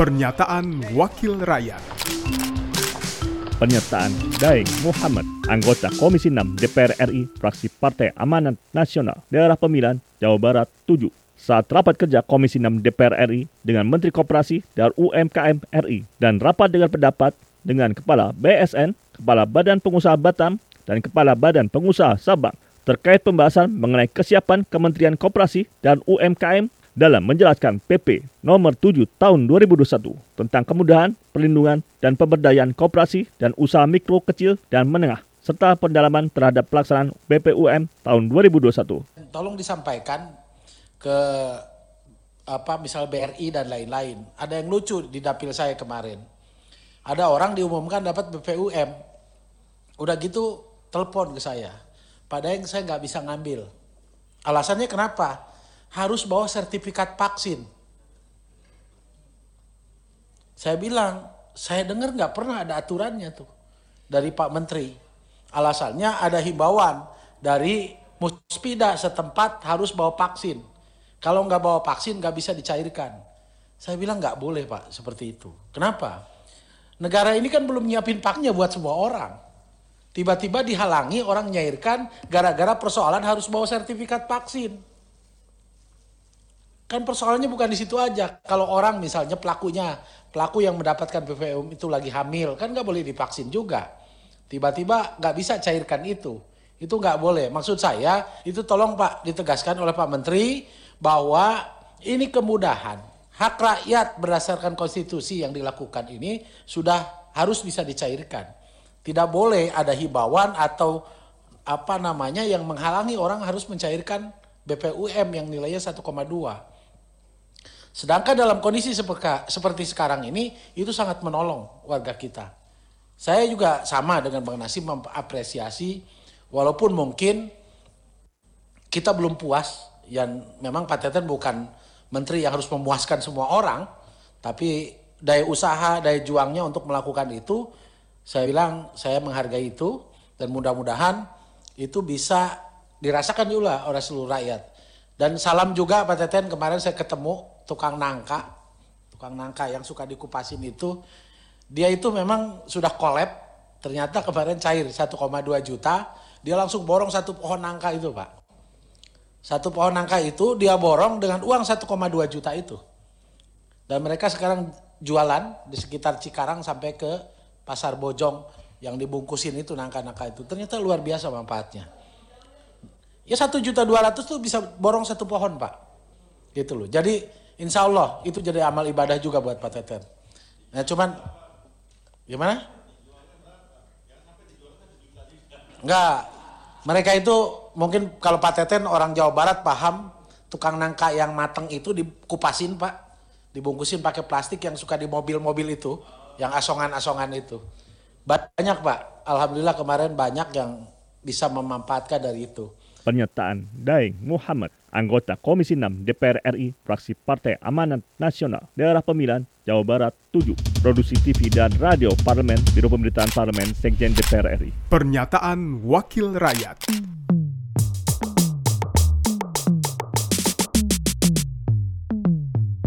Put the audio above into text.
Pernyataan Wakil Rakyat. Pernyataan Daeng Muhammad, anggota Komisi 6 DPR RI, fraksi Partai Amanat Nasional, Daerah Pemilihan Jawa Barat 7, saat rapat kerja Komisi 6 DPR RI dengan Menteri Koperasi dan UMKM RI dan rapat dengan pendapat dengan Kepala BSN, Kepala Badan Pengusaha Batam, dan Kepala Badan Pengusaha Sabang terkait pembahasan mengenai kesiapan Kementerian Koperasi dan UMKM dalam menjelaskan PP nomor 7 tahun 2021 tentang kemudahan, perlindungan, dan pemberdayaan koperasi dan usaha mikro, kecil, dan menengah serta pendalaman terhadap pelaksanaan BPUM tahun 2021. Tolong disampaikan ke apa misal BRI dan lain-lain. Ada yang lucu di dapil saya kemarin. Ada orang diumumkan dapat BPUM. Udah gitu telepon ke saya Padahal saya nggak bisa ngambil. Alasannya kenapa? Harus bawa sertifikat vaksin. Saya bilang, saya dengar nggak pernah ada aturannya tuh dari Pak Menteri. Alasannya ada himbauan dari muspida setempat harus bawa vaksin. Kalau nggak bawa vaksin nggak bisa dicairkan. Saya bilang nggak boleh Pak seperti itu. Kenapa? Negara ini kan belum nyiapin paknya buat semua orang. Tiba-tiba dihalangi orang nyairkan gara-gara persoalan harus bawa sertifikat vaksin. Kan persoalannya bukan di situ aja. Kalau orang misalnya pelakunya, pelaku yang mendapatkan PPUM itu lagi hamil, kan nggak boleh divaksin juga. Tiba-tiba nggak bisa cairkan itu. Itu nggak boleh. Maksud saya, itu tolong Pak ditegaskan oleh Pak Menteri bahwa ini kemudahan. Hak rakyat berdasarkan konstitusi yang dilakukan ini sudah harus bisa dicairkan. Tidak boleh ada himbauan atau apa namanya yang menghalangi orang harus mencairkan BPUM yang nilainya 1,2. Sedangkan dalam kondisi seperti sekarang ini itu sangat menolong warga kita. Saya juga sama dengan Bang Nasim mengapresiasi walaupun mungkin kita belum puas yang memang Pak Teten bukan menteri yang harus memuaskan semua orang, tapi daya usaha, daya juangnya untuk melakukan itu saya bilang saya menghargai itu dan mudah-mudahan itu bisa dirasakan juga oleh seluruh rakyat. Dan salam juga Pak Teten kemarin saya ketemu tukang nangka, tukang nangka yang suka dikupasin itu, dia itu memang sudah kolab, ternyata kemarin cair 1,2 juta, dia langsung borong satu pohon nangka itu Pak. Satu pohon nangka itu dia borong dengan uang 1,2 juta itu. Dan mereka sekarang jualan di sekitar Cikarang sampai ke pasar bojong yang dibungkusin itu nangka-nangka itu ternyata luar biasa manfaatnya. Ya satu juta dua ratus tuh bisa borong satu pohon pak, gitu loh. Jadi insya Allah itu jadi amal ibadah juga buat Pak Teten. Nah cuman gimana? Enggak, mereka itu mungkin kalau Pak Teten orang Jawa Barat paham tukang nangka yang mateng itu dikupasin pak, dibungkusin pakai plastik yang suka di mobil-mobil itu yang asongan-asongan itu. Banyak Pak, Alhamdulillah kemarin banyak yang bisa memanfaatkan dari itu. Pernyataan Daeng Muhammad, anggota Komisi 6 DPR RI, fraksi Partai Amanat Nasional, Daerah Pemilihan Jawa Barat 7, Produksi TV dan Radio Parlemen, Biro Pemerintahan Parlemen, Sekjen DPR RI. Pernyataan Wakil Rakyat.